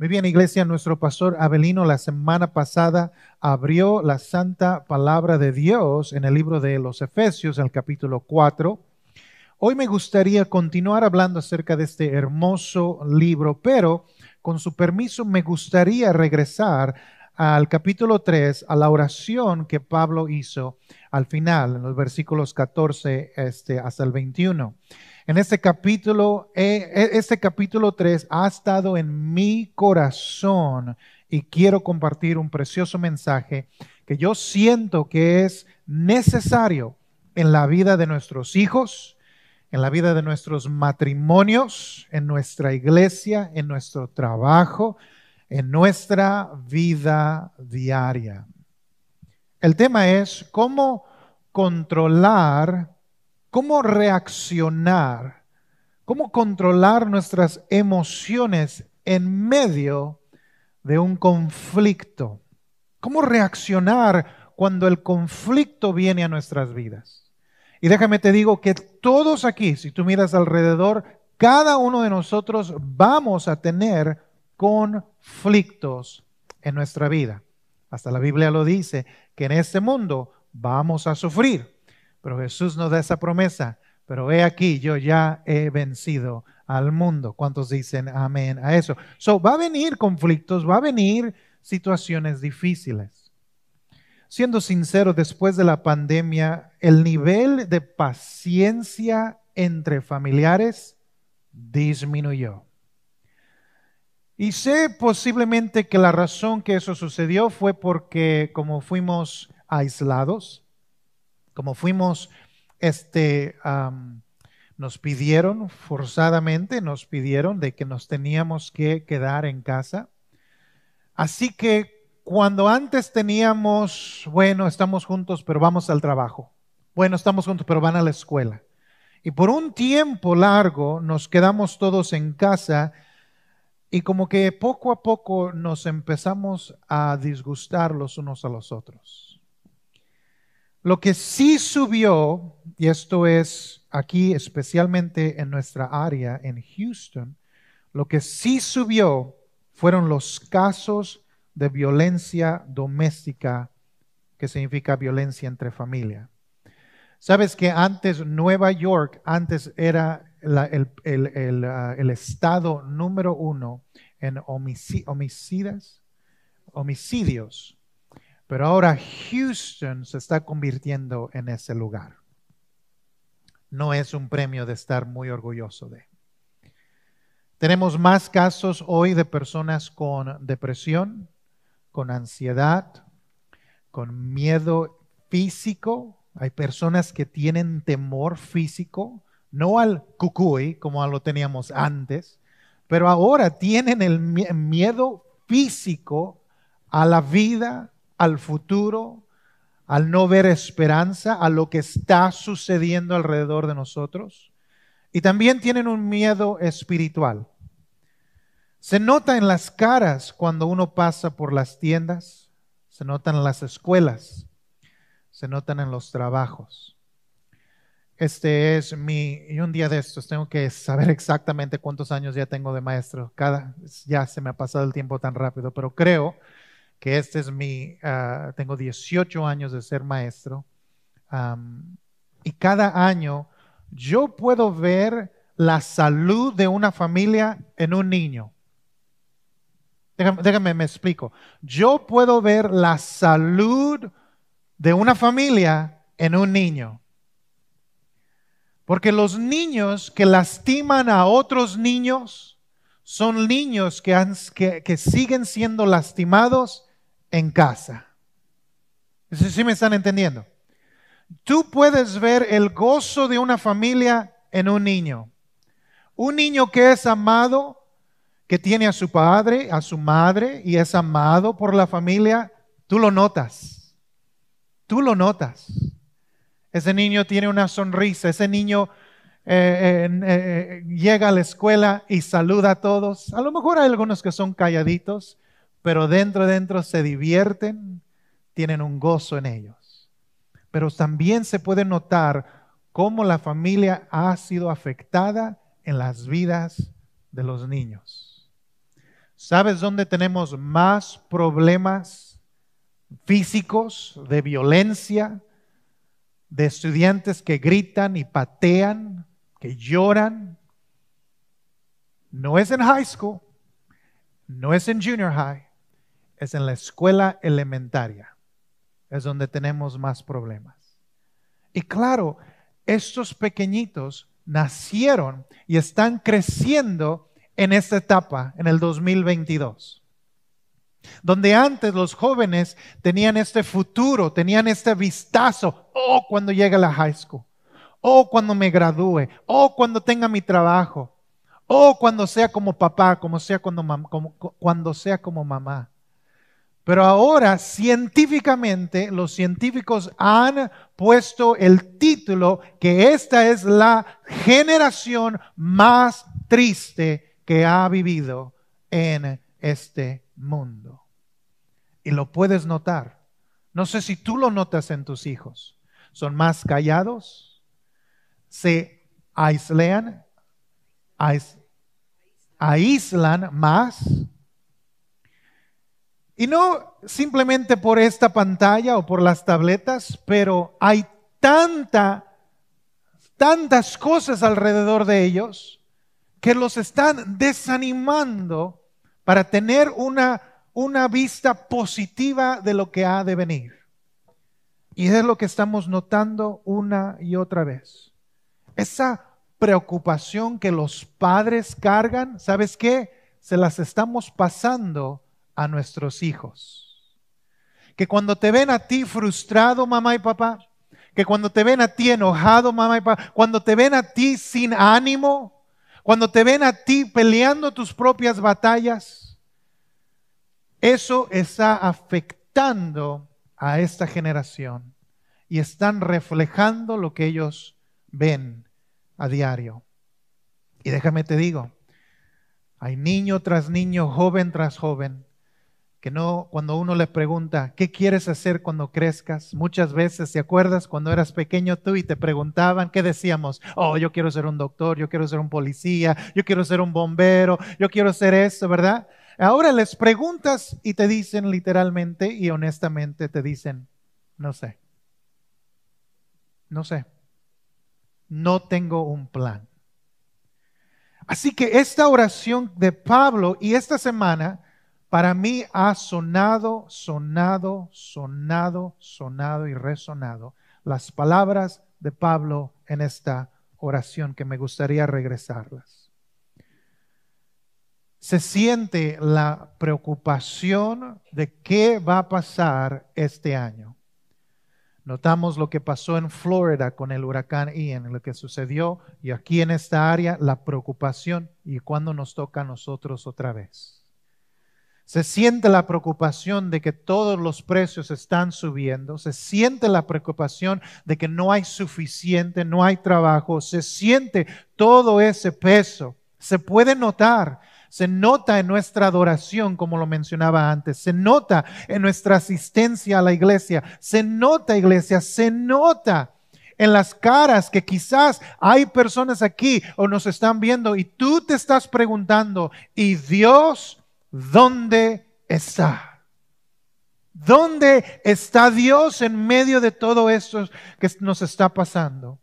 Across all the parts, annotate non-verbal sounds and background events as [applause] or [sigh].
Muy bien, iglesia, nuestro pastor Abelino la semana pasada abrió la santa palabra de Dios en el libro de los Efesios, el capítulo 4. Hoy me gustaría continuar hablando acerca de este hermoso libro, pero con su permiso me gustaría regresar al capítulo 3, a la oración que Pablo hizo al final, en los versículos 14 este, hasta el 21 en este capítulo, eh, eh, este capítulo 3 ha estado en mi corazón y quiero compartir un precioso mensaje que yo siento que es necesario en la vida de nuestros hijos, en la vida de nuestros matrimonios, en nuestra iglesia, en nuestro trabajo, en nuestra vida diaria. El tema es cómo controlar cómo reaccionar, cómo controlar nuestras emociones en medio de un conflicto. Cómo reaccionar cuando el conflicto viene a nuestras vidas. Y déjame te digo que todos aquí, si tú miras alrededor, cada uno de nosotros vamos a tener conflictos en nuestra vida. Hasta la Biblia lo dice, que en este mundo vamos a sufrir. Pero Jesús nos da esa promesa. Pero he aquí, yo ya he vencido al mundo. ¿Cuántos dicen amén a eso? So, va a venir conflictos, va a venir situaciones difíciles. Siendo sincero, después de la pandemia, el nivel de paciencia entre familiares disminuyó. Y sé posiblemente que la razón que eso sucedió fue porque como fuimos aislados, como fuimos, este, nos pidieron forzadamente, nos pidieron de que nos teníamos que quedar en casa. Así que cuando antes teníamos, bueno, estamos juntos, pero vamos al trabajo. Bueno, estamos juntos, pero van a la escuela. Y por un tiempo largo nos quedamos todos en casa y como que poco a poco nos empezamos a disgustar los unos a los otros. Lo que sí subió, y esto es aquí especialmente en nuestra área, en Houston, lo que sí subió fueron los casos de violencia doméstica, que significa violencia entre familia. Sabes que antes Nueva York, antes era el, ah, el, estado número uno en homicidas, homicidios pero ahora Houston se está convirtiendo en ese lugar. No es un premio de estar muy orgulloso de. Tenemos más casos hoy de personas con depresión, con ansiedad, con miedo físico. Hay personas que tienen temor físico, no al cucuy como lo teníamos antes, pero ahora tienen el miedo físico a la vida, al futuro, al no ver esperanza, a lo que está sucediendo alrededor de nosotros. Y también tienen un miedo espiritual. Se nota en las caras cuando uno pasa por las tiendas, se notan en las escuelas, se notan en los trabajos. Este es mi, y un día de estos tengo que saber exactamente cuántos años ya tengo de maestro. Cada, ya se me ha pasado el tiempo tan rápido, pero creo que este es mi, ah, tengo 18 años de ser maestro, y cada año yo puedo ver la salud de una familia en un niño. Déjame, me explico. Yo puedo ver la salud de una familia en un niño. Porque los niños que lastiman a otros niños son niños que, que siguen siendo lastimados en casa. ¿Sí me están entendiendo? Tú puedes ver el gozo de una familia en un niño. Un niño que es amado, que tiene a su padre, a su madre y es amado por la familia, tú lo notas. Tú lo notas. Ese niño tiene una sonrisa, ese niño eh, eh, eh, llega a la escuela y saluda a todos. A lo mejor hay algunos que son calladitos, pero dentro, dentro se divierten, tienen un gozo en ellos. Pero también se puede notar cómo la familia ha sido afectada en las vidas de los niños. ¿Sabes dónde tenemos más problemas físicos, de violencia, de estudiantes que gritan y patean, que lloran? No es en high school, no es en junior high, es en la escuela elementaria. Es donde tenemos más problemas. Y claro, estos pequeñitos nacieron y están creciendo en esta etapa, en el 2022. Donde antes los jóvenes tenían este futuro, tenían este vistazo, oh, cuando llegue a la high school, oh, cuando me gradúe, oh, cuando tenga mi trabajo, oh, cuando sea como papá, como sea cuando, cuando sea como mamá. Pero ahora científicamente los científicos han puesto el título que esta es la generación más triste que ha vivido en este mundo. Y lo puedes notar. No sé si tú lo notas en tus hijos. Son más callados, se aislan, aíslan más y no simplemente por esta pantalla o por las tabletas, pero hay tanta, tantas cosas alrededor de ellos que los están desanimando para tener una, una vista positiva de lo que ha de venir. Y es lo que estamos notando una y otra vez. Esa preocupación que los padres cargan, ¿sabes qué? Se las estamos pasando a nuestros hijos. Que cuando te ven a ti frustrado, mamá y papá, que cuando te ven a ti enojado, mamá y papá, cuando te ven a ti sin ánimo, cuando te ven a ti peleando tus propias batallas, eso está afectando a esta generación y están reflejando lo que ellos ven a diario. Y déjame te digo, hay niño tras niño, joven tras joven, que no, cuando uno le pregunta, ¿qué quieres hacer cuando crezcas? Muchas veces, ¿te acuerdas cuando eras pequeño tú y te preguntaban, ¿qué decíamos? Oh, yo quiero ser un doctor, yo quiero ser un policía, yo quiero ser un bombero, yo quiero ser esto, ¿verdad? Ahora les preguntas y te dicen literalmente y honestamente te dicen, no sé, no sé, no tengo un plan. Así que esta oración de Pablo y esta semana, para mí ha sonado, sonado, sonado, sonado y resonado las palabras de Pablo en esta oración que me gustaría regresarlas. Se siente la preocupación de qué va a pasar este año. Notamos lo que pasó en Florida con el huracán Ian, lo que sucedió, y aquí en esta área la preocupación y cuando nos toca a nosotros otra vez. Se siente la preocupación de que todos los precios están subiendo. Se siente la preocupación de que no hay suficiente, no hay trabajo. Se siente todo ese peso. Se puede notar. Se nota en nuestra adoración, como lo mencionaba antes. Se nota en nuestra asistencia a la iglesia. Se nota, iglesia, se nota en las caras que quizás hay personas aquí o nos están viendo y tú te estás preguntando, ¿y Dios ¿dónde está? ¿Dónde está Dios en medio de todo esto que nos está pasando?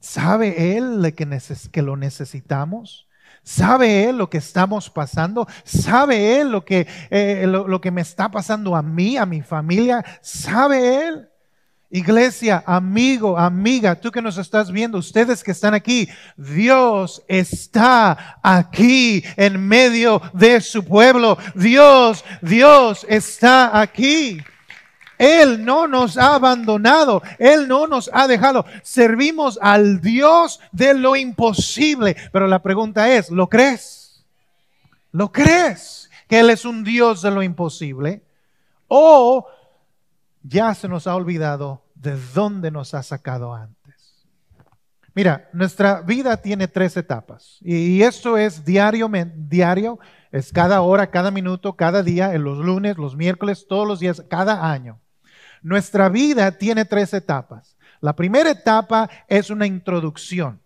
¿Sabe Él que, lo necesitamos? ¿Sabe Él lo que estamos pasando? ¿Sabe Él lo que, eh, lo que me está pasando a mí, a mi familia? ¿Sabe Él? Iglesia, amigo, amiga, tú que nos estás viendo, ustedes que están aquí, Dios está aquí en medio de su pueblo. Dios, Dios está aquí. Él no nos ha abandonado, Él no nos ha dejado. Servimos al Dios de lo imposible. Pero la pregunta es, ¿lo crees? ¿Lo crees que Él es un Dios de lo imposible? ¿O ya se nos ha olvidado de dónde nos ha sacado antes. Mira, nuestra vida tiene tres etapas y esto es diario, diario, es cada hora, cada minuto, cada día, en los lunes, los miércoles, todos los días, cada año. Nuestra vida tiene tres etapas. La primera etapa es una introducción.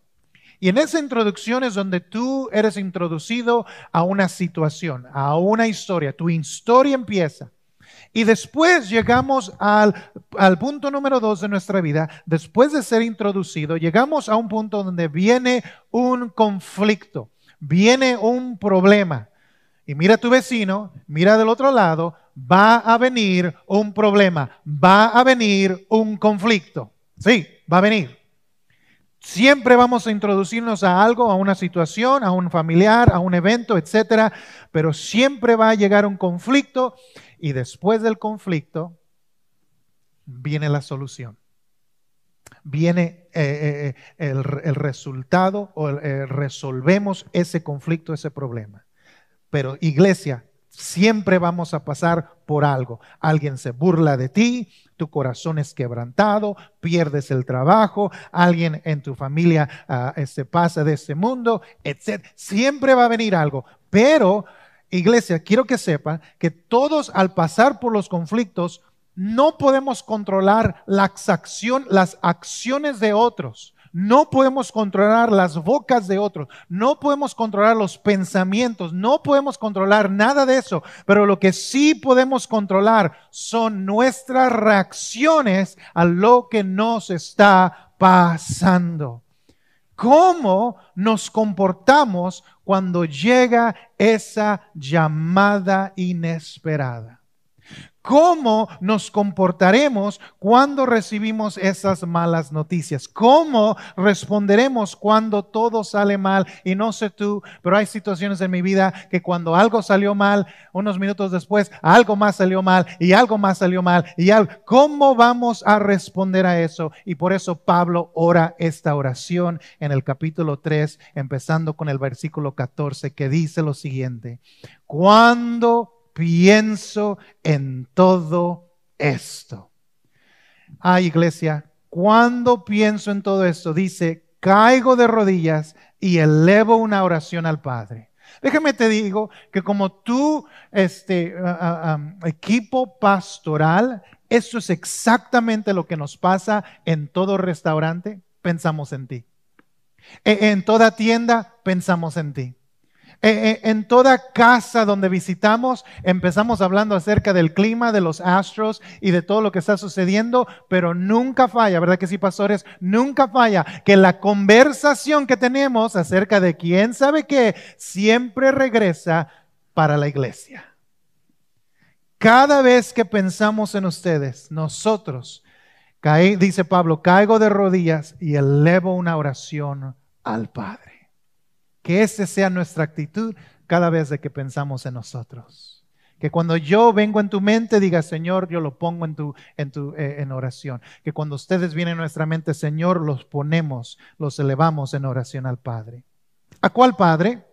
Y en esa introducción es donde tú eres introducido a una situación, a una historia. Tu historia empieza. Y después llegamos al, punto número dos de nuestra vida. Después de ser introducido, llegamos a un punto donde viene un conflicto, viene un problema. Y mira a tu vecino, mira del otro lado, va a venir un problema, va a venir un conflicto. Sí, va a venir. Siempre vamos a introducirnos a algo, a una situación, a un familiar, a un evento, etcétera, pero siempre va a llegar un conflicto y después del conflicto viene la solución. Viene eh, eh, eh, el, resultado o resolvemos ese conflicto, ese problema. Pero iglesia, siempre vamos a pasar por algo. Alguien se burla de ti, tu corazón es quebrantado, pierdes el trabajo, alguien en tu familia uh, se pasa de este mundo, etc. Siempre va a venir algo. Pero, iglesia, quiero que sepan que todos al pasar por los conflictos no podemos controlar las acciones de otros. No podemos controlar las bocas de otros, no podemos controlar los pensamientos, no podemos controlar nada de eso, pero lo que sí podemos controlar son nuestras reacciones a lo que nos está pasando. ¿Cómo nos comportamos cuando llega esa llamada inesperada? ¿Cómo nos comportaremos cuando recibimos esas malas noticias? ¿Cómo responderemos cuando todo sale mal? Y no sé tú, pero hay situaciones en mi vida que cuando algo salió mal, unos minutos después, algo más salió mal y algo más salió mal. Y algo. ¿Cómo vamos a responder a eso? Y por eso Pablo ora esta oración en el capítulo 3, empezando con el versículo 14, que dice lo siguiente. Cuando pienso en todo esto. Ay, iglesia, cuando pienso en todo esto, dice, caigo de rodillas y elevo una oración al Padre. Déjame te digo que como tú, este equipo pastoral, eso es exactamente lo que nos pasa en todo restaurante, pensamos en ti. E, en toda tienda, pensamos en ti. Eh, eh, en toda casa donde visitamos, empezamos hablando acerca del clima, de los astros y de todo lo que está sucediendo, pero nunca falla, ¿verdad que sí, pastores? Nunca falla que la conversación que tenemos acerca de quién sabe qué siempre regresa para la iglesia. Cada vez que pensamos en ustedes, nosotros, dice Pablo, caigo de rodillas y elevo una oración al Padre. Que esa sea nuestra actitud cada vez de que pensamos en nosotros. Que cuando yo vengo en tu mente, diga, Señor, yo lo pongo en, tu, en, eh, oración. Que cuando ustedes vienen en nuestra mente, Señor, los ponemos, los elevamos en oración al Padre. ¿A cuál Padre?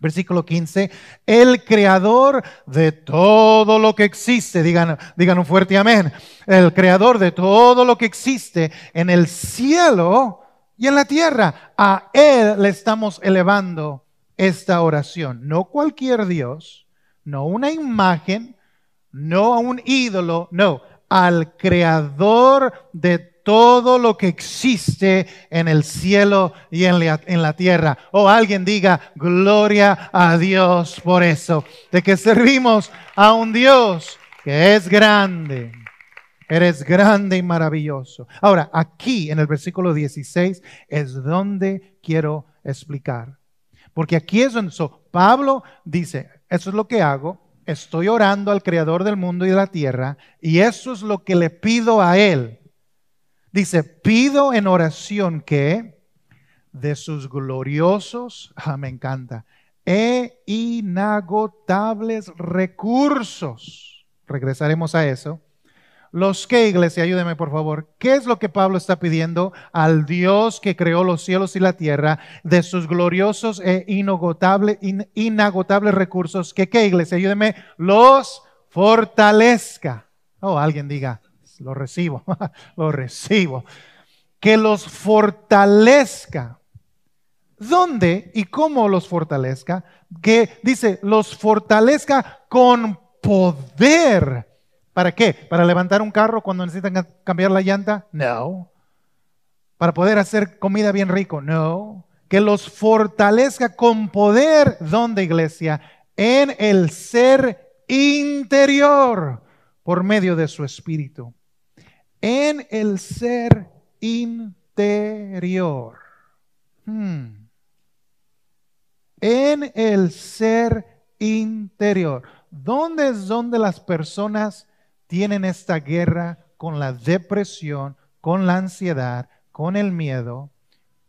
Versículo 15, el creador de todo lo que existe, digan, digan un fuerte amén, el creador de todo lo que existe en el cielo y en la tierra. A Él le estamos elevando esta oración. No cualquier Dios, no una imagen, no a un ídolo, no, al creador de todo lo que existe en el cielo y en la, en la, tierra. O alguien diga, gloria a Dios por eso, de que servimos a un Dios que es grande, Eres grande y maravilloso. Ahora, aquí en el versículo 16 es donde quiero explicar. Porque aquí es donde Pablo dice, eso es lo que hago, estoy orando al creador del mundo y de la tierra y eso es lo que le pido a él. Dice, pido en oración que de sus gloriosos, ah, me encanta, e inagotables recursos, regresaremos a eso, los que, iglesia, ayúdeme por favor. ¿Qué es lo que Pablo está pidiendo al Dios que creó los cielos y la tierra de sus gloriosos e inagotables, recursos? ¿Qué, qué, iglesia? Ayúdeme. Los fortalezca. Oh, alguien diga, lo recibo, [laughs] lo recibo. Que los fortalezca. ¿Dónde y cómo los fortalezca? Que dice, los fortalezca con poder ¿Para qué? ¿Para levantar un carro cuando necesitan cambiar la llanta? No. ¿Para poder hacer comida bien rico? No. que los fortalezca con poder, ¿dónde iglesia? En el ser interior por medio de su espíritu. En el ser interior. Hmm. En el ser interior. ¿Dónde es donde las personas tienen esta guerra con la depresión, con la ansiedad, con el miedo,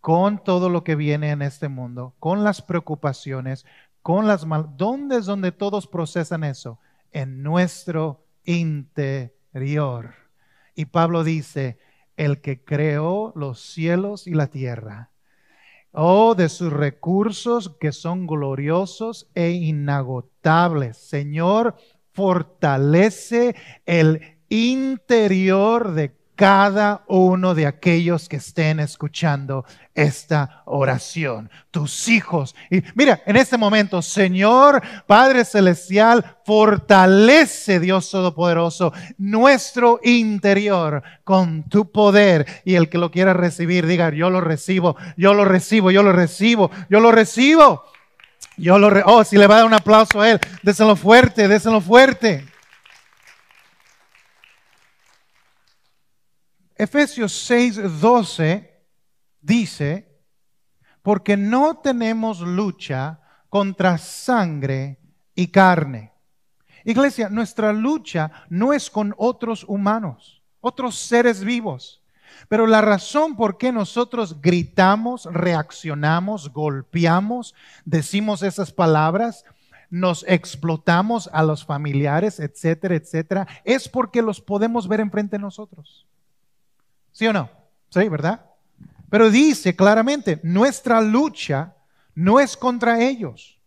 con todo lo que viene en este mundo, con las preocupaciones, con las mal... ¿Dónde es donde todos procesan eso? En nuestro interior. Y Pablo dice, el que creó los cielos y la tierra, oh, de sus recursos que son gloriosos e inagotables. Señor, fortalece el interior de cada uno de aquellos que estén escuchando esta oración, tus hijos. Y mira, en este momento, Señor Padre Celestial, fortalece Dios Todopoderoso nuestro interior con tu poder. Y el que lo quiera recibir, diga, yo lo recibo, yo lo recibo, yo lo recibo, yo lo recibo. Yo lo oh, si le va a dar un aplauso a él, déselo fuerte, déselo fuerte. Efesios 6, 12 dice, porque no tenemos lucha contra sangre y carne. Iglesia, nuestra lucha no es con otros humanos, otros seres vivos. Pero la razón por qué nosotros gritamos, reaccionamos, golpeamos, decimos esas palabras, nos explotamos a los familiares, etcétera, etcétera, es porque los podemos ver enfrente de nosotros. ¿Sí o no? Sí, ¿verdad? Pero dice claramente, nuestra lucha no es contra ellos,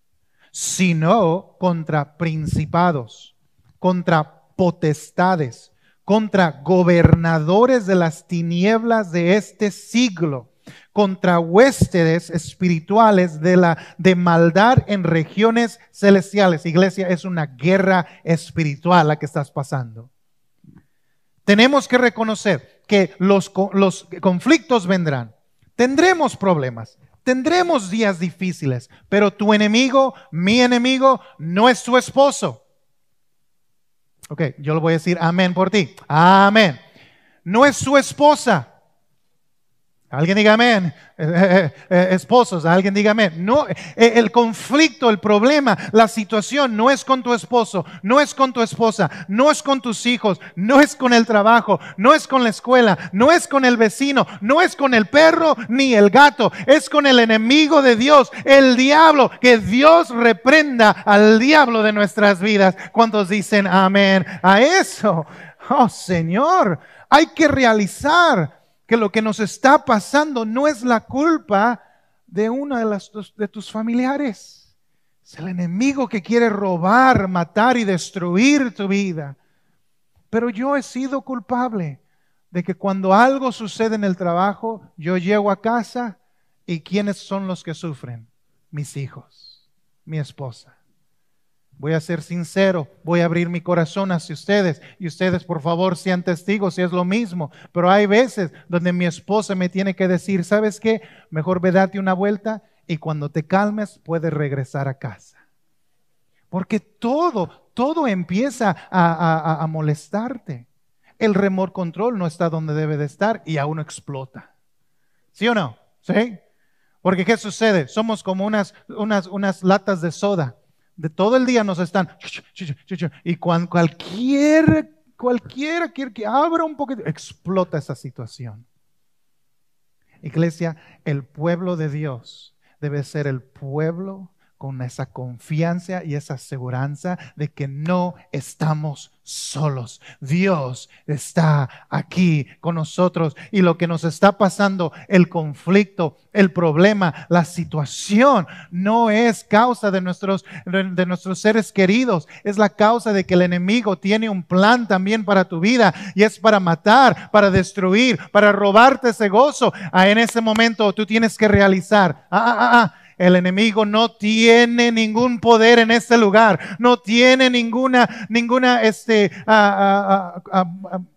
sino contra principados, contra potestades, contra gobernadores de las tinieblas de este siglo, contra huéspedes espirituales de la de maldad en regiones celestiales. Iglesia, es una guerra espiritual la que estás pasando. Tenemos que reconocer que los, los conflictos vendrán. Tendremos problemas, tendremos días difíciles, pero tu enemigo, mi enemigo, no es tu esposo. Ok, yo lo voy a decir amén por ti. Amén. No es su esposa. Alguien diga amén. Eh, eh, eh, esposos, alguien diga amén. No, el conflicto, el problema, la situación no es con tu esposo, no es con tu esposa, no es con tus hijos, no es con el trabajo, no es con la escuela, no es con el vecino, no es con el perro ni el gato, es con el enemigo de Dios, el diablo. Que Dios reprenda al diablo de nuestras vidas. ¿Cuántos dicen amén a eso? Oh Señor, hay que realizar que lo que nos está pasando no es la culpa de uno de, tus familiares. Es el enemigo que quiere robar, matar y destruir tu vida. Pero yo he sido culpable de que cuando algo sucede en el trabajo, yo llego a casa y ¿quiénes son los que sufren? Mis hijos, mi esposa. Voy a ser sincero, voy a abrir mi corazón hacia ustedes y ustedes por favor sean testigos si es lo mismo. Pero hay veces donde mi esposa me tiene que decir, ¿sabes qué? Mejor ve date una vuelta y cuando te calmes puedes regresar a casa. Porque todo, todo empieza a, a molestarte. El remor control no está donde debe de estar y aún explota. ¿Sí o no? ¿Sí? Porque ¿qué sucede? Somos como unas, unas, unas latas de soda de todo el día nos están y cuando cualquier cualquiera que abra un poquito explota esa situación. Iglesia, el pueblo de Dios debe ser el pueblo con esa confianza y esa aseguranza de que no estamos solos. Dios está aquí con nosotros y lo que nos está pasando, el conflicto, el problema, la situación, no es causa de nuestros, de nuestros seres queridos, es la causa de que el enemigo tiene un plan también para tu vida y es para matar, para destruir, para robarte ese gozo. Ah, en ese momento tú tienes que realizar, ah, ah, ah, ah El enemigo no tiene ningún poder en este lugar, no tiene ninguna, ninguna, este,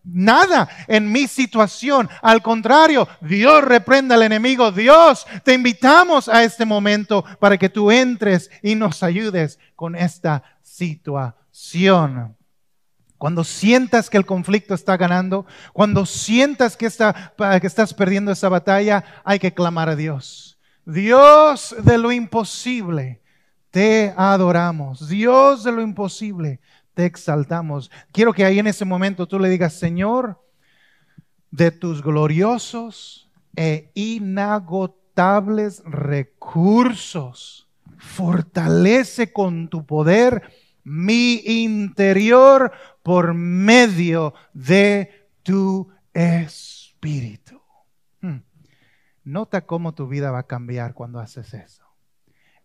nada en mi situación. Al contrario, Dios reprenda al enemigo. Dios, te invitamos a este momento para que tú entres y nos ayudes con esta situación. Cuando sientas que el conflicto está ganando, cuando sientas que, está, que estás perdiendo esa batalla, hay que clamar a Dios. Dios de lo imposible, te adoramos. Dios de lo imposible, te exaltamos. Quiero que ahí en ese momento tú le digas, Señor, de tus gloriosos e inagotables recursos, fortalece con tu poder mi interior por medio de tu espíritu. Hmm. Nota cómo tu vida va a cambiar cuando haces eso.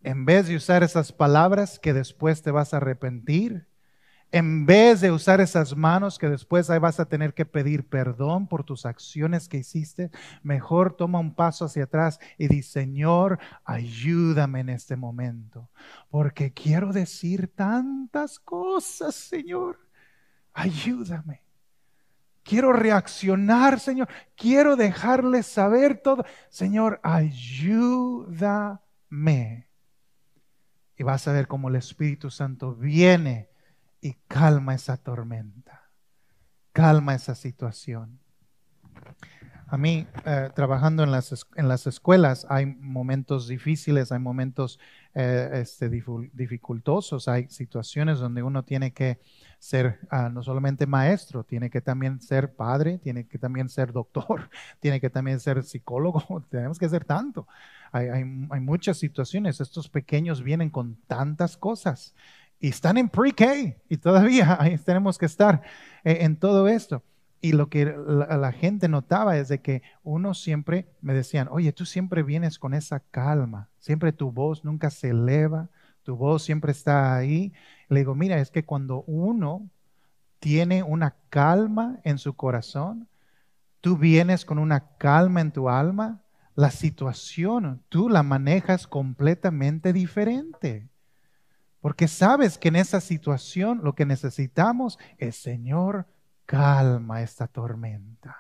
En vez de usar esas palabras que después te vas a arrepentir, en vez de usar esas manos que después ahí vas a tener que pedir perdón por tus acciones que hiciste, mejor toma un paso hacia atrás y di, Señor, ayúdame en este momento, porque quiero decir tantas cosas, Señor, ayúdame. Quiero reaccionar, Señor. Quiero dejarles saber todo. Señor, ayúdame. Y vas a ver cómo el Espíritu Santo viene y calma esa tormenta, calma esa situación. A mí, eh, trabajando en las, en las escuelas, hay momentos difíciles, hay momentos eh, este, dificultosos, hay situaciones donde uno tiene que ser ah, no solamente maestro, tiene que también ser padre, tiene que también ser doctor, [laughs] tiene que también ser psicólogo, [laughs] tenemos que ser tanto. Hay, hay, muchas situaciones, estos pequeños vienen con tantas cosas y están en pre-K y todavía [laughs] ahí tenemos que estar eh, en todo esto. Y lo que la, gente notaba es de que uno siempre me decían, oye, tú siempre vienes con esa calma, siempre tu voz nunca se eleva, tu voz siempre está ahí. Le digo, mira, es que cuando uno tiene una calma en su corazón, tú vienes con una calma en tu alma, la situación tú la manejas completamente diferente. Porque sabes que en esa situación lo que necesitamos es, Señor, calma esta tormenta.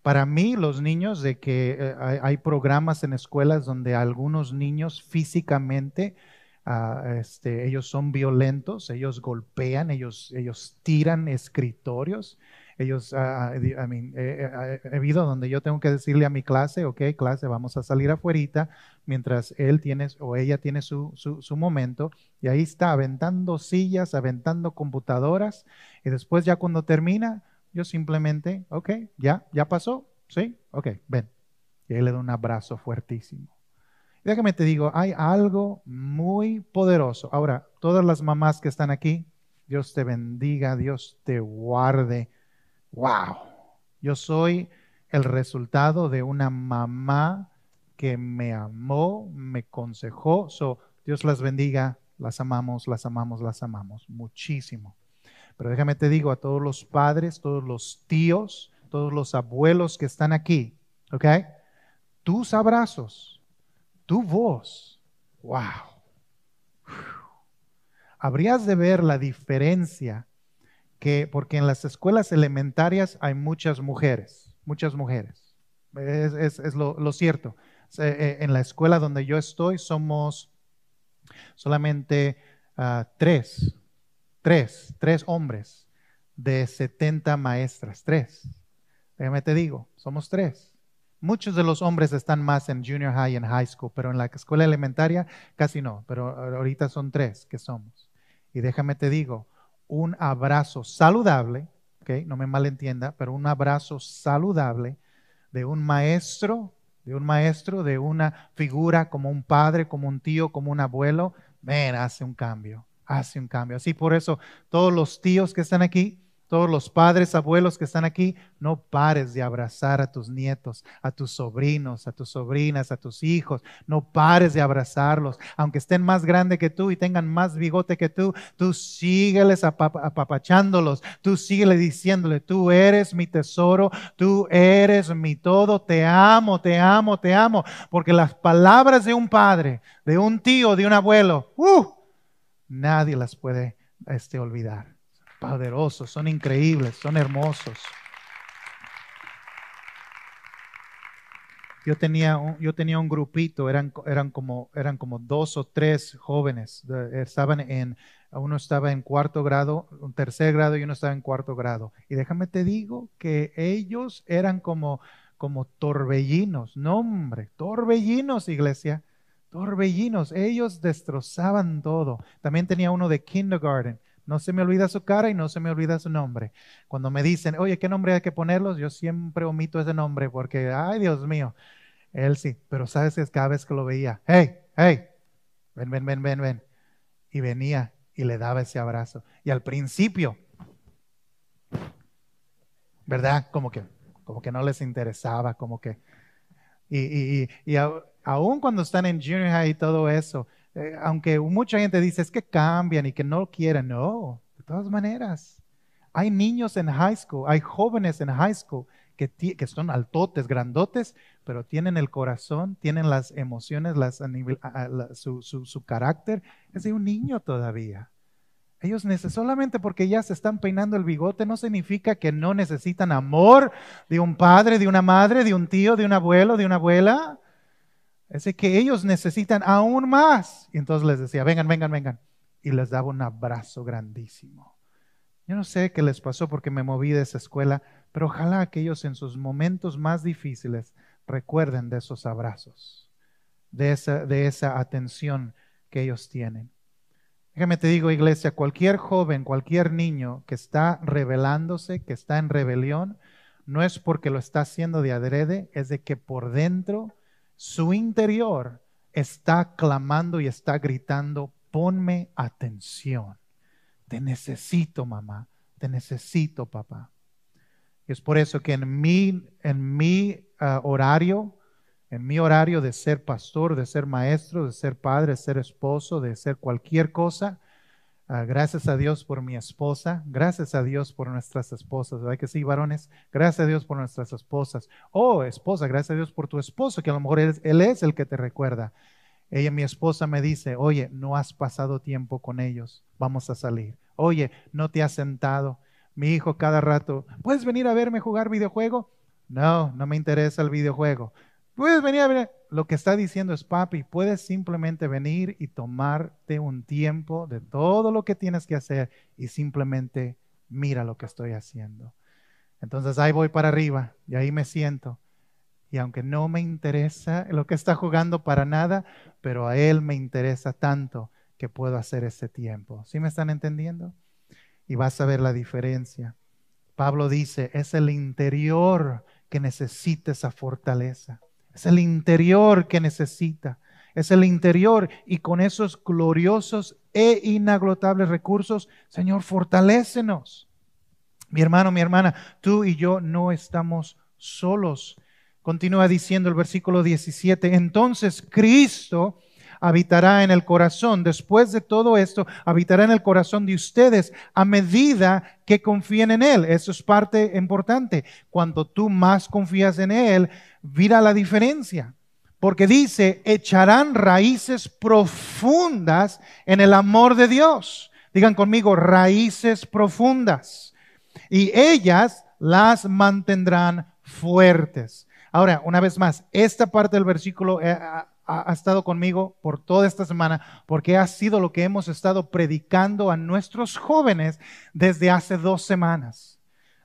Para mí, los niños, de que eh, hay, programas en escuelas donde algunos niños físicamente, ah, este, ellos son violentos, ellos golpean, ellos, ellos tiran escritorios. Ellos, uh, he habido donde yo tengo que decirle a mi clase, ok, clase, vamos a salir afuera mientras él tiene o ella tiene su, su, momento y ahí está aventando sillas, aventando computadoras y después ya cuando termina, yo simplemente, ok, ya, ya pasó, sí, ok, ven. Y ahí le doy un abrazo fuertísimo. déjame te digo, hay algo muy poderoso. Ahora, todas las mamás que están aquí, Dios te bendiga, Dios te guarde wow, yo soy el resultado de una mamá que me amó, me consejó. So, Dios las bendiga, las amamos, las amamos, las amamos muchísimo. Pero déjame te digo a todos los padres, todos los tíos, todos los abuelos que están aquí, ¿ok? Tus abrazos, tu voz, wow. Habrías de ver la diferencia porque en las escuelas elementarias hay muchas mujeres, muchas mujeres. Es, lo, cierto. Eh, en la escuela donde yo estoy somos solamente ah, tres, tres, tres hombres de 70 maestras, tres. Déjame te digo, somos tres. Muchos de los hombres están más en junior high y en high school, pero en la escuela elementaria casi no, pero ahorita son tres que somos. Y déjame te digo, un abrazo saludable, ¿okay? no me malentienda, pero un abrazo saludable de un maestro, de un maestro, de una figura como un padre, como un tío, como un abuelo, ven, hace un cambio, hace un cambio. Así por eso todos los tíos que están aquí, todos los padres, abuelos que están aquí, no pares de abrazar a tus nietos, a tus sobrinos, a tus sobrinas, a tus hijos. No pares de abrazarlos. Aunque estén más grandes que tú y tengan más bigote que tú, tú sígueles apapachándolos. Tú síguele diciéndole, tú eres mi tesoro, tú eres mi todo. Te amo, te amo, te amo. Porque las palabras de un padre, de un tío, de un abuelo, uh, nadie las puede este, olvidar poderosos, son increíbles, son hermosos. Yo tenía un, yo tenía un grupito, eran, eran, como, eran como dos o tres jóvenes. Estaban en, uno estaba en cuarto grado, un tercer grado y uno estaba en cuarto grado. Y déjame te digo que ellos eran como, como torbellinos. No, hombre, torbellinos, iglesia. Torbellinos. Ellos destrozaban todo. También tenía uno de kindergarten. No se me olvida su cara y no se me olvida su nombre. Cuando me dicen, oye, ¿qué nombre hay que ponerlos? Yo siempre omito ese nombre porque, ay, Dios mío, él sí, pero sabes que cada vez que lo veía, hey, hey, ven, ven, ven, ven, ven. Y venía y le daba ese abrazo. Y al principio, ¿verdad? Como que, como que no les interesaba, como que... Y, y, y, y aún cuando están en junior high y todo eso, eh, aunque mucha gente dice es que cambian y que no quieren, no, de todas maneras. Hay niños en high school, hay jóvenes en high school que, son altotes, grandotes, pero tienen el corazón, tienen las emociones, las, su, su, carácter, es de un niño todavía. Ellos solamente porque ya se están peinando el bigote no significa que no necesitan amor de un padre, de una madre, de un tío, de un abuelo, de una abuela. Es que ellos necesitan aún más. Y entonces les decía, vengan, vengan, vengan. Y les daba un abrazo grandísimo. Yo no sé qué les pasó porque me moví de esa escuela, pero ojalá que ellos en sus momentos más difíciles recuerden de esos abrazos, de esa, de esa atención que ellos tienen. Déjame te digo, iglesia, cualquier joven, cualquier niño que está rebelándose, que está en rebelión, no es porque lo está haciendo de adrede, es de que por dentro su interior está clamando y está gritando, ponme atención. Te necesito, mamá. Te necesito, papá. Y es por eso que en mi, en mi ah, horario, en mi horario de ser pastor, de ser maestro, de ser padre, de ser esposo, de ser cualquier cosa, Ah, gracias a Dios por mi esposa. Gracias a Dios por nuestras esposas. ¿Verdad que sí, varones? Gracias a Dios por nuestras esposas. Oh, esposa, gracias a Dios por tu esposo, que a lo mejor él, él es el que te recuerda. Ella, mi esposa, me dice, oye, no has pasado tiempo con ellos. Vamos a salir. Oye, no te has sentado. Mi hijo cada rato, ¿puedes venir a verme jugar videojuego? No, no me interesa el videojuego. Puedes venir a ver. Lo que está diciendo es, papi, puedes simplemente venir y tomarte un tiempo de todo lo que tienes que hacer y simplemente mira lo que estoy haciendo. Entonces ahí voy para arriba y ahí me siento. Y aunque no me interesa lo que está jugando para nada, pero a él me interesa tanto que puedo hacer ese tiempo. ¿Sí me están entendiendo? Y vas a ver la diferencia. Pablo dice, es el interior que necesita esa fortaleza. Es el interior que necesita. Es el interior y con esos gloriosos e inagotables recursos, Señor, fortalécenos. Mi hermano, mi hermana, tú y yo no estamos solos. Continúa diciendo el versículo 17. Entonces Cristo habitará en el corazón. Después de todo esto, habitará en el corazón de ustedes a medida que confíen en Él. Eso es parte importante. Cuando tú más confías en Él, mira la diferencia. Porque dice, echarán raíces profundas en el amor de Dios. Digan conmigo, raíces profundas. Y ellas las mantendrán fuertes. Ahora, una vez más, esta parte del versículo eh, ha, estado conmigo por toda esta semana porque ha sido lo que hemos estado predicando a nuestros jóvenes desde hace dos semanas.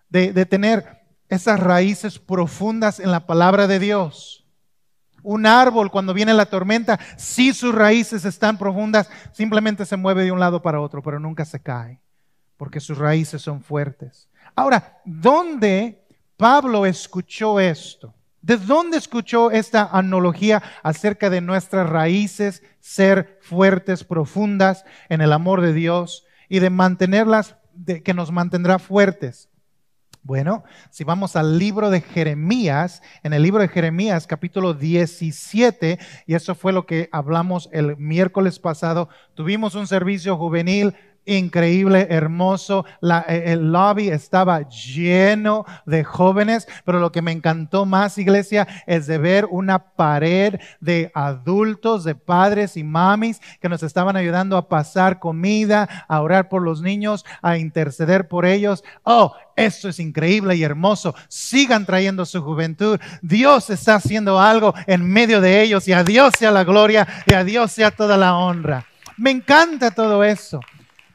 De, de tener esas raíces profundas en la palabra de Dios. Un árbol cuando viene la tormenta, si sus raíces están profundas, simplemente se mueve de un lado para otro, pero nunca se cae, porque sus raíces son fuertes. Ahora, ¿dónde Pablo escuchó esto? ¿De dónde escuchó esta analogía acerca de nuestras raíces ser fuertes, profundas en el amor de Dios y de mantenerlas que nos mantendrá fuertes. Bueno, si vamos al libro de Jeremías, en el libro de Jeremías capítulo 17, y eso fue lo que hablamos el miércoles pasado, tuvimos un servicio juvenil increíble, hermoso. Eh, el lobby estaba lleno de jóvenes, pero lo que me encantó más, iglesia, es de ver una pared de adultos, de padres y mamis que nos estaban ayudando a pasar comida, a orar por los niños, a interceder por ellos. Oh, esto es increíble y hermoso. Sigan trayendo su juventud. Dios está haciendo algo en medio de ellos y a Dios sea la gloria y a Dios sea toda la honra. Me encanta todo eso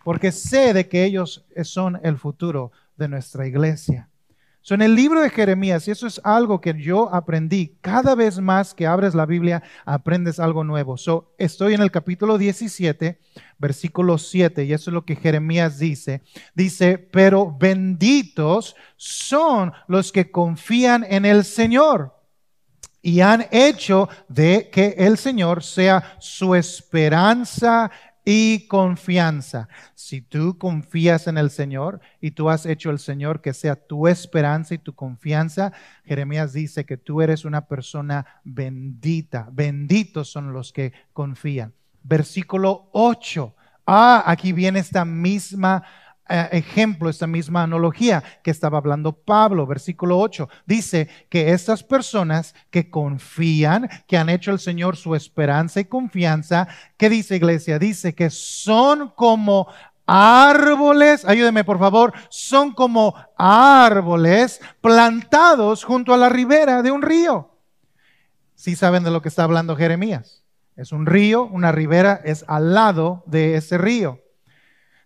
porque sé de que ellos son el futuro de nuestra iglesia. So, en el libro de Jeremías, y eso es algo que yo aprendí, cada vez más que abres la Biblia, aprendes algo nuevo. So, estoy en el capítulo 17, versículo 7, y eso es lo que Jeremías dice. Dice, pero benditos son los que confían en el Señor y han hecho de que el Señor sea su esperanza y confianza. Si tú confías en el Señor y tú has hecho el Señor que sea tu esperanza y tu confianza, Jeremías dice que tú eres una persona bendita. Benditos son los que confían. Versículo 8. Ah, aquí viene esta misma ejemplo, esta misma analogía que estaba hablando Pablo, versículo 8. Dice que estas personas que confían, que han hecho el Señor su esperanza y confianza, ¿qué dice iglesia? Dice que son como árboles, ayúdeme por favor, son como árboles plantados junto a la ribera de un río. Si saben de lo que está hablando Jeremías. Es un río, una ribera es al lado de ese río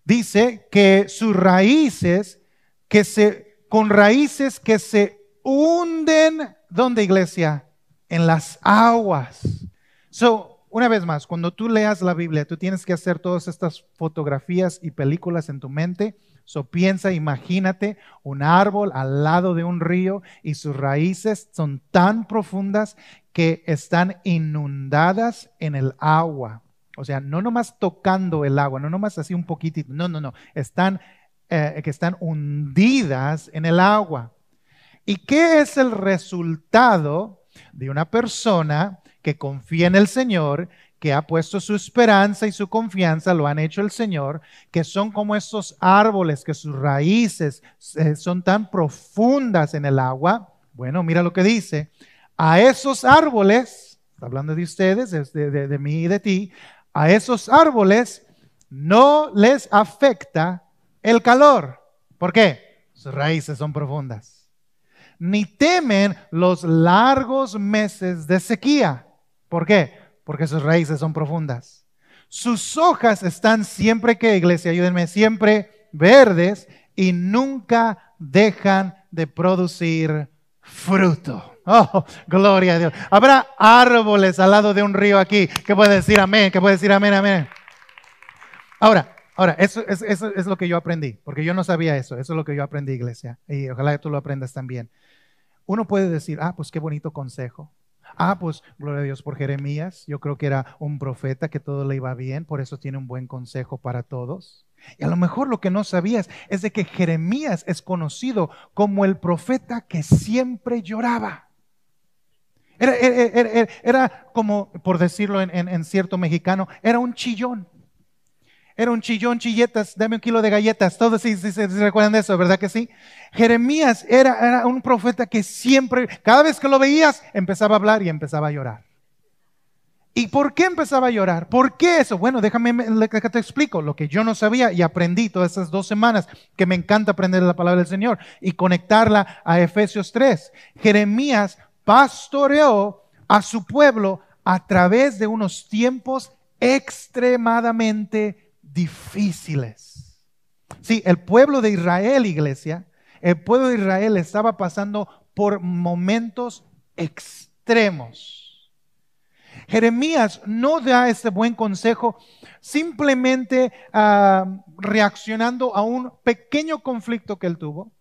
dice que sus raíces, que se, con raíces que se hunden, ¿dónde iglesia? En las aguas. So, una vez más, cuando tú leas la Biblia, tú tienes que hacer todas estas fotografías y películas en tu mente. So piensa, imagínate un árbol al lado de un río y sus raíces son tan profundas que están inundadas en el agua. O sea, no nomás tocando el agua, no nomás así un poquitito, no, no, no, están, eh, que están hundidas en el agua. ¿Y qué es el resultado de una persona que confía en el Señor, que ha puesto su esperanza y su confianza, lo han hecho el Señor, que son como estos árboles, que sus raíces eh, son tan profundas en el agua? Bueno, mira lo que dice. A esos árboles, hablando de ustedes, de, de mí y de ti, a esos árboles no les afecta el calor. ¿Por qué? Sus raíces son profundas. Ni temen los largos meses de sequía. ¿Por qué? Porque sus raíces son profundas. Sus hojas están siempre que, iglesia, ayúdenme, siempre verdes y nunca dejan de producir fruto. Oh, gloria a Dios. Habrá árboles al lado de un río aquí. ¿Qué puede decir amén? ¿Qué puede decir amén, amén? Ahora, ahora, eso, es lo que yo aprendí, porque yo no sabía eso. Eso es lo que yo aprendí, iglesia. Y ojalá que tú lo aprendas también. Uno puede decir, ah, pues qué bonito consejo. Ah, pues gloria a Dios por Jeremías. Yo creo que era un profeta que todo le iba bien, por eso tiene un buen consejo para todos. Y a lo mejor lo que no sabías es de que Jeremías es conocido como el profeta que siempre lloraba. Era, como, por decirlo en, cierto mexicano, era un chillón. Era un chillón, chilletas, dame un kilo de galletas. Todos sí, se recuerdan de eso, ¿verdad que sí? Jeremías era, era un profeta que siempre, cada vez que lo veías, empezaba a hablar y empezaba a llorar. ¿Y por qué empezaba a llorar? ¿Por qué eso? Bueno, déjame que te explico lo que yo no sabía y aprendí todas esas dos semanas, que me encanta aprender la palabra del Señor y conectarla a Efesios 3. Jeremías pastoreó a su pueblo a través de unos tiempos extremadamente difíciles. Sí, el pueblo de Israel, iglesia, el pueblo de Israel estaba pasando por momentos extremos. Jeremías no da ese buen consejo simplemente ah, reaccionando a un pequeño conflicto que él tuvo.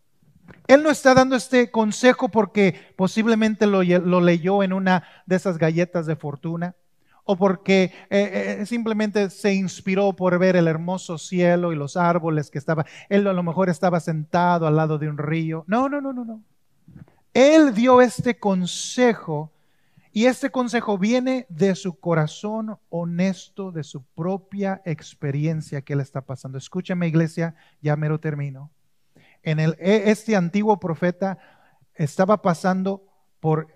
Él no está dando este consejo porque posiblemente lo, leyó en una de esas galletas de fortuna o porque eh, eh, simplemente se inspiró por ver el hermoso cielo y los árboles que estaba. Él a lo mejor estaba sentado al lado de un río. No, no, no, no, no. Él dio este consejo y este consejo viene de su corazón honesto, de su propia experiencia que él está pasando. Escúchame, iglesia, ya me lo termino. En el, e, este antiguo profeta estaba pasando por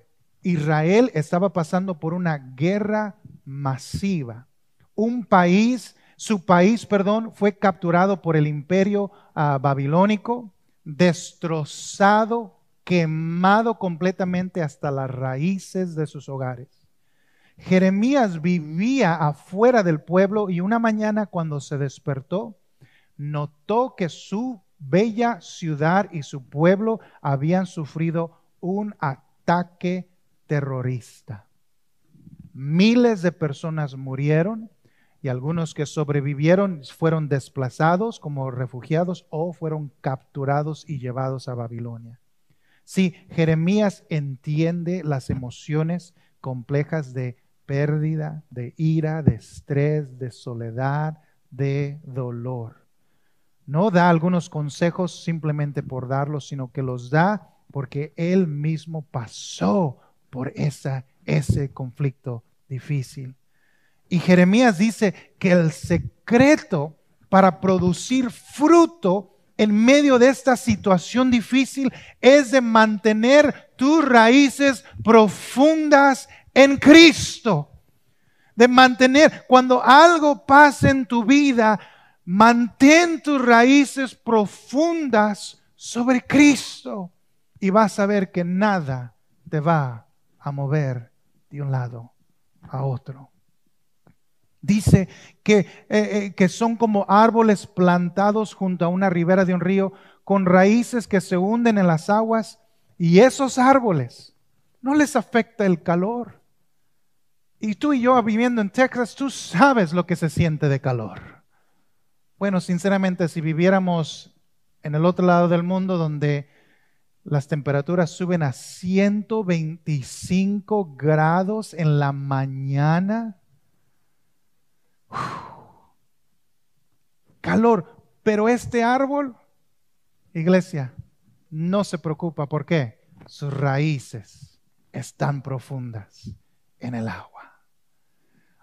Israel, estaba pasando por una guerra masiva. Un país, su país, perdón, fue capturado por el imperio ah, babilónico, destrozado, quemado completamente hasta las raíces de sus hogares. Jeremías vivía afuera del pueblo y una mañana cuando se despertó, notó que su bella ciudad y su pueblo habían sufrido un ataque terrorista. Miles de personas murieron y algunos que sobrevivieron fueron desplazados como refugiados o fueron capturados y llevados a Babilonia. Sí, Jeremías entiende las emociones complejas de pérdida, de ira, de estrés, de soledad, de dolor. No da algunos consejos simplemente por darlos, sino que los da porque él mismo pasó por esa, ese conflicto difícil. Y Jeremías dice que el secreto para producir fruto en medio de esta situación difícil es de mantener tus raíces profundas en Cristo. De mantener, cuando algo pasa en tu vida, mantén tus raíces profundas sobre Cristo y vas a ver que nada te va a mover de un lado a otro. Dice que, eh, eh, que son como árboles plantados junto a una ribera de un río con raíces que se hunden en las aguas y esos árboles no les afecta el calor. Y tú y yo viviendo en Texas, tú sabes lo que se siente de calor. Bueno, sinceramente, si viviéramos en el otro lado del mundo donde las temperaturas suben a 125 grados en la mañana. calor. Pero este árbol, iglesia, no se preocupa. ¿Por qué? Sus raíces están profundas en el agua.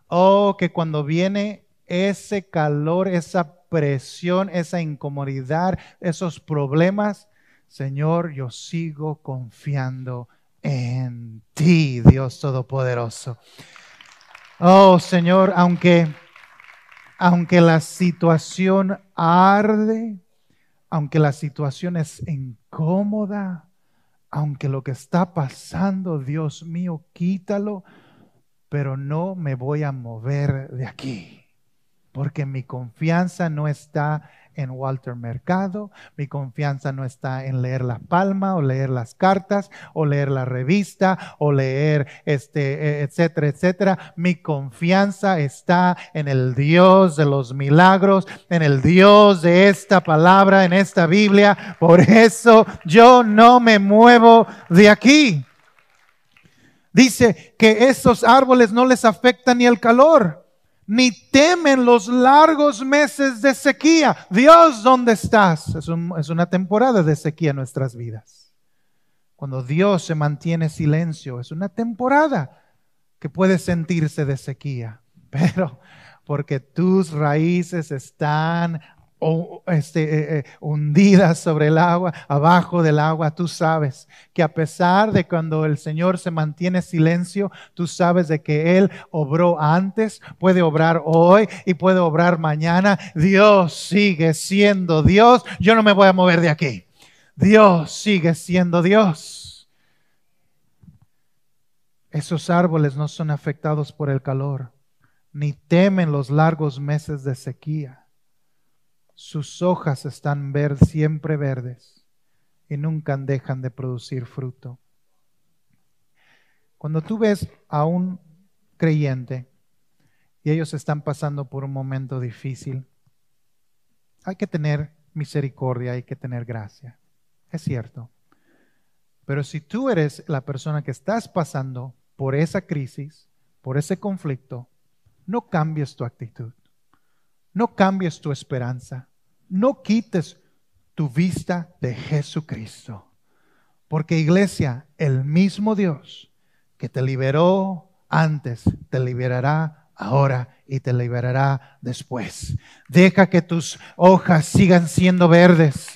Oh, que cuando viene ese calor, esa presión, esa incomodidad, esos problemas, Señor, yo sigo confiando en ti, Dios Todopoderoso. Oh, Señor, aunque, aunque la situación arde, aunque la situación es incómoda, aunque lo que está pasando, Dios mío, quítalo, pero no me voy a mover de aquí, porque mi confianza no está en Walter Mercado, mi confianza no está en leer la palma o leer las cartas o leer la revista o leer este, e, etcétera, etcétera. Mi confianza está en el Dios de los milagros, en el Dios de esta palabra, en esta Biblia. Por eso yo no me muevo de aquí. Dice que esos árboles no les afecta ni el calor ni temen los largos meses de sequía. Dios, ¿dónde estás? Es, una temporada de sequía en nuestras vidas. Cuando Dios se mantiene silencio, es una temporada que puede sentirse de sequía. [laughs] Pero porque tus raíces están o este, eh, eh, hundidas sobre el agua, abajo del agua, tú sabes que a pesar de cuando el Señor se mantiene silencio, tú sabes de que Él obró antes, puede obrar hoy y puede obrar mañana. Dios sigue siendo Dios. Yo no me voy a mover de aquí. Dios sigue siendo Dios. Esos árboles no son afectados por el calor, ni temen los largos meses de sequía sus hojas están ver, siempre verdes y nunca dejan de producir fruto. Cuando tú ves a un creyente y ellos están pasando por un momento difícil, hay que tener misericordia, hay que tener gracia. Es cierto. Pero si tú eres la persona que estás pasando por esa crisis, por ese conflicto, no cambies tu actitud, no cambies tu esperanza, no quites tu vista de Jesucristo. Porque iglesia, el mismo Dios que te liberó antes, te liberará ahora y te liberará después. Deja que tus hojas sigan siendo verdes.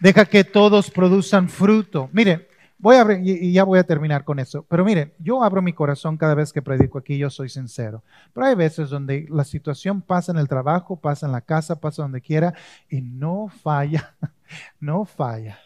Deja que todos produzcan fruto. Mire, voy a y ya voy a terminar con eso. Pero mire, yo abro mi corazón cada vez que predico aquí, yo soy sincero. Pero hay veces donde la situación pasa en el trabajo, pasa en la casa, pasa donde quiera y no falla, [laughs] no falla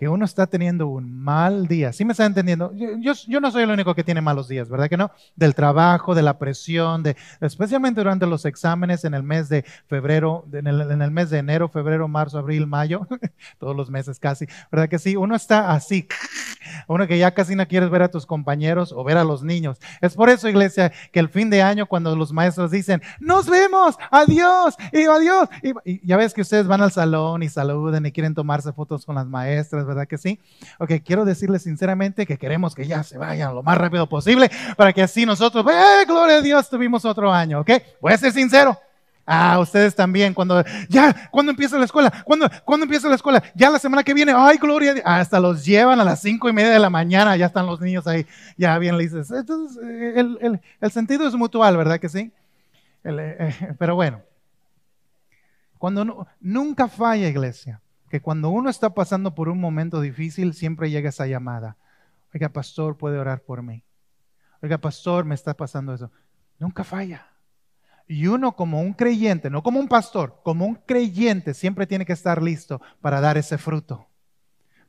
que uno está teniendo un mal día. ¿Sí me está entendiendo? Yo, no soy el único que tiene malos días, ¿verdad que no? Del trabajo, de la presión, de, especialmente durante los exámenes en el mes de febrero, en el, mes de enero, febrero, marzo, abril, mayo, [laughs] todos los meses casi, ¿verdad que sí? Uno está así, [laughs] uno que ya casi no quieres ver a tus compañeros o ver a los niños. Es por eso, iglesia, que el fin de año cuando los maestros dicen, nos vemos, adiós, y adiós, y ya ves que ustedes van al salón y saluden y quieren tomarse fotos con las maestras, ¿verdad que sí? Ok, quiero decirles sinceramente que queremos que ya se vayan lo más rápido posible para que así nosotros, ¡eh, gloria a Dios! Tuvimos otro año, ¿ok? Voy a ser sincero. Ah, ustedes también, cuando, ya, cuando empieza la escuela? cuando cuando empieza la escuela? Ya la semana que viene, ay, gloria a Dios. Hasta los llevan a las cinco y media de la mañana, ya están los niños ahí, ya bien dices. Entonces, el, el, sentido es mutual, ¿verdad que sí? Eh, eh, pero bueno, cuando nunca falla, iglesia que cuando uno está pasando por un momento difícil, siempre llega esa llamada. Oiga, pastor, puede orar por mí. Oiga, pastor, me está pasando eso. Nunca falla. Y uno como un creyente, no como un pastor, como un creyente, siempre tiene que estar listo para dar ese fruto,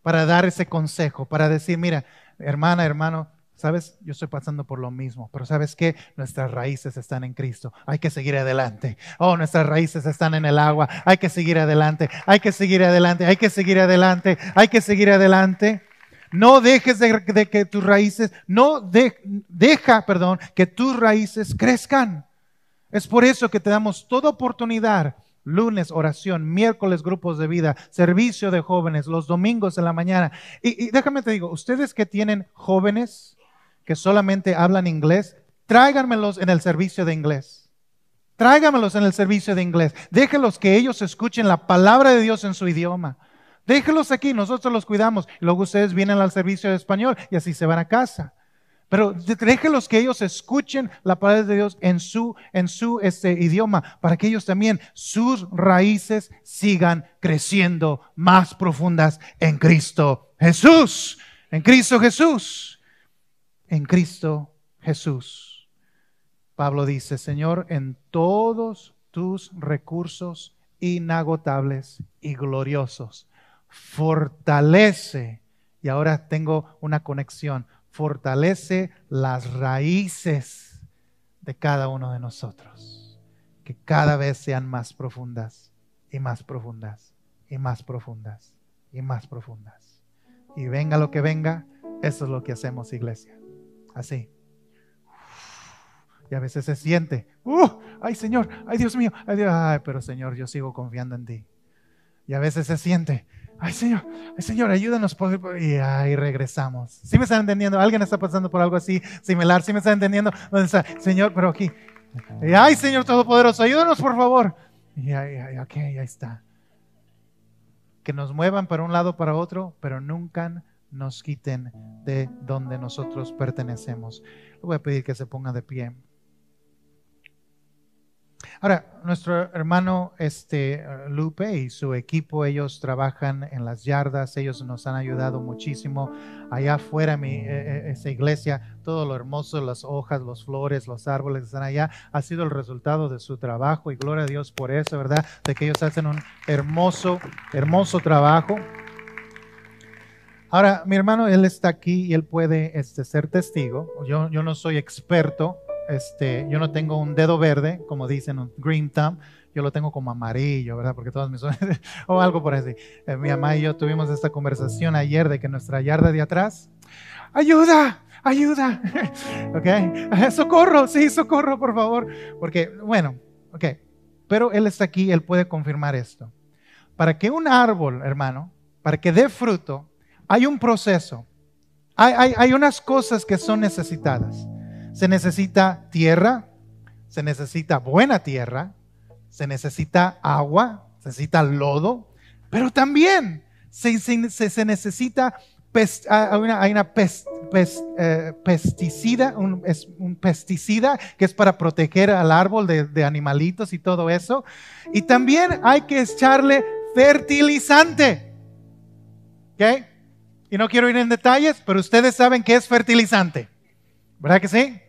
para dar ese consejo, para decir, mira, hermana, hermano, Sabes, yo estoy pasando por lo mismo, pero sabes que nuestras raíces están en Cristo. Hay que seguir adelante. Oh, nuestras raíces están en el agua. Hay que seguir adelante. Hay que seguir adelante. Hay que seguir adelante. Hay que seguir adelante. No dejes de, que tus raíces, no deja, perdón, que tus raíces crezcan. Es por eso que te damos toda oportunidad lunes oración, miércoles grupos de vida, servicio de jóvenes, los domingos en la mañana. Y, déjame te digo, ustedes que tienen jóvenes, que solamente hablan inglés, tráiganmelos en el servicio de inglés. Tráiganmelos en el servicio de inglés. Déjenlos que ellos escuchen la palabra de Dios en su idioma. Déjenlos aquí, nosotros los cuidamos. Y luego ustedes vienen al servicio de español y así se van a casa. Pero déjenlos que ellos escuchen la palabra de Dios en su, en su este, idioma, para que ellos también, sus raíces sigan creciendo más profundas en Cristo Jesús. En Cristo Jesús en Cristo Jesús. Pablo dice, Señor, en todos tus recursos inagotables y gloriosos, fortalece, y ahora tengo una conexión, fortalece las raíces de cada uno de nosotros, que cada vez sean más profundas y más profundas y más profundas y más profundas. Y venga lo que venga, eso es lo que hacemos, iglesia. Así. Y a veces se siente, ¡uh! ¡Ay, Señor! ¡Ay, Dios mío! ¡Ay, Dios! ay, pero Señor, yo sigo confiando en ti! Y a veces se siente, ¡ay, Señor! ¡Ay, Señor, ayúdanos! Y ahí regresamos. ¿Sí me están entendiendo? ¿Alguien está pasando por algo así similar? ¿Sí me están entendiendo? ¿Dónde está? Señor, pero aquí. ¡Ay, Señor Todopoderoso! ¡Ayúdanos, por favor! Y ahí, ok, ahí está. Que nos muevan para un lado, para otro, pero nunca nos quiten de donde nosotros pertenecemos. Le voy a pedir que se ponga de pie. Ahora, nuestro hermano este, Lupe y su equipo, ellos trabajan en las yardas, ellos nos han ayudado muchísimo. Allá afuera, mi, eh, eh, esa iglesia, todo lo hermoso, las hojas, los flores, los árboles que están allá, ha sido el resultado de su trabajo y gloria a Dios por eso, ¿verdad? De que ellos hacen un hermoso, hermoso trabajo. Ahora, mi hermano, él está aquí y él puede este, ser testigo. Yo, yo no soy experto, este, yo no tengo un dedo verde, como dicen, un green thumb. Yo lo tengo como amarillo, ¿verdad? Porque todos mis [laughs] o algo por así. Eh, mi mamá y yo tuvimos esta conversación ayer de que nuestra yarda de atrás, ayuda, ayuda, [laughs] ¿ok? [laughs] Socorro, sí, socorro, por favor. Porque, bueno, ok, pero él está aquí, él puede confirmar esto. Para que un árbol, hermano, para que dé fruto, hay un proceso. Hay, unas cosas que son necesitadas. Se necesita tierra, se necesita buena tierra, se necesita agua, se necesita lodo, pero también se, necesita hay una, eh, pesticida, un, es un pesticida que es para proteger al árbol de, animalitos y todo eso. Y también hay que echarle fertilizante. ¿Ok? Y no quiero ir en detalles, pero ustedes saben que es fertilizante. ¿Verdad que sí?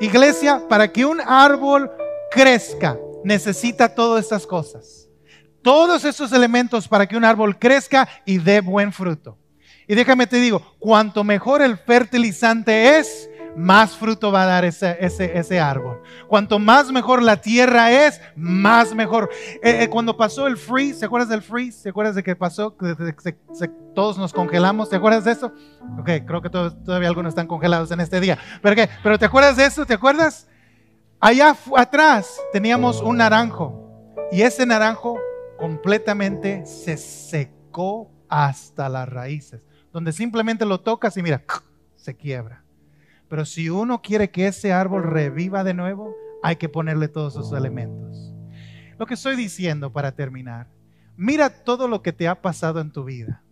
Iglesia, para que un árbol crezca, necesita todas estas cosas. Todos esos elementos para que un árbol crezca y dé buen fruto. Y déjame te digo, cuanto mejor el fertilizante es, más fruto va a dar ese, ese, árbol. Cuanto más mejor la tierra es, más mejor. Eh, eh, cuando pasó el freeze, ¿se acuerdas del freeze? ¿Se acuerdas de que pasó? Que todos nos congelamos, ¿te acuerdas de eso? Ok, creo que todavía algunos están congelados en este día. ¿Pero qué? ¿Pero te acuerdas de eso? ¿Te acuerdas? Allá atrás teníamos un naranjo y ese naranjo completamente se secó hasta las raíces, donde simplemente lo tocas y mira, se quiebra. Pero si uno quiere que ese árbol reviva de nuevo, hay que ponerle todos esos elementos. Lo que estoy diciendo para terminar, mira todo lo que te ha pasado en tu vida.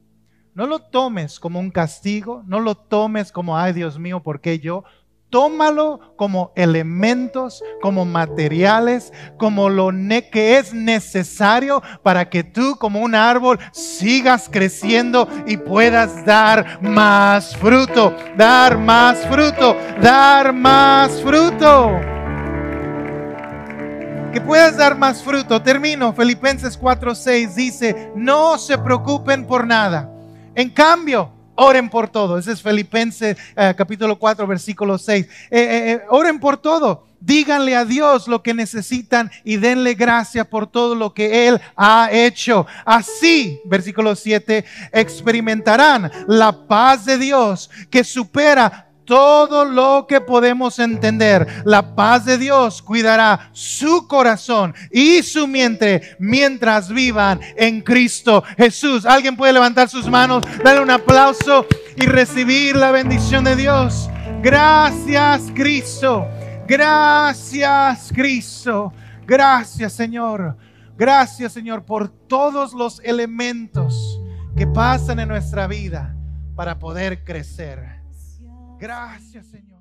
No lo tomes como un castigo, no lo tomes como, ay Dios mío, ¿por qué yo? Tómalo como elementos, como materiales, como lo que es necesario para que tú como un árbol sigas creciendo y puedas dar más fruto, dar más fruto, dar más fruto. Que puedas dar más fruto. Termino. Filipenses 4:6 dice, no se preocupen por nada. En cambio, Oren por todo. Ese es Filipenses eh, capítulo 4, versículo 6. Eh, eh, oren por todo. Díganle a Dios lo que necesitan y denle gracia por todo lo que Él ha hecho. Así, versículo 7, experimentarán la paz de Dios que supera todo lo que podemos entender. La paz de Dios cuidará su corazón y su mente mientras vivan en Cristo Jesús. ¿Alguien puede levantar sus manos, darle un aplauso y recibir la bendición de Dios? Gracias Cristo. Gracias Cristo. Gracias Señor. Gracias Señor por todos los elementos que pasan en nuestra vida para poder crecer. Gracias, Señor.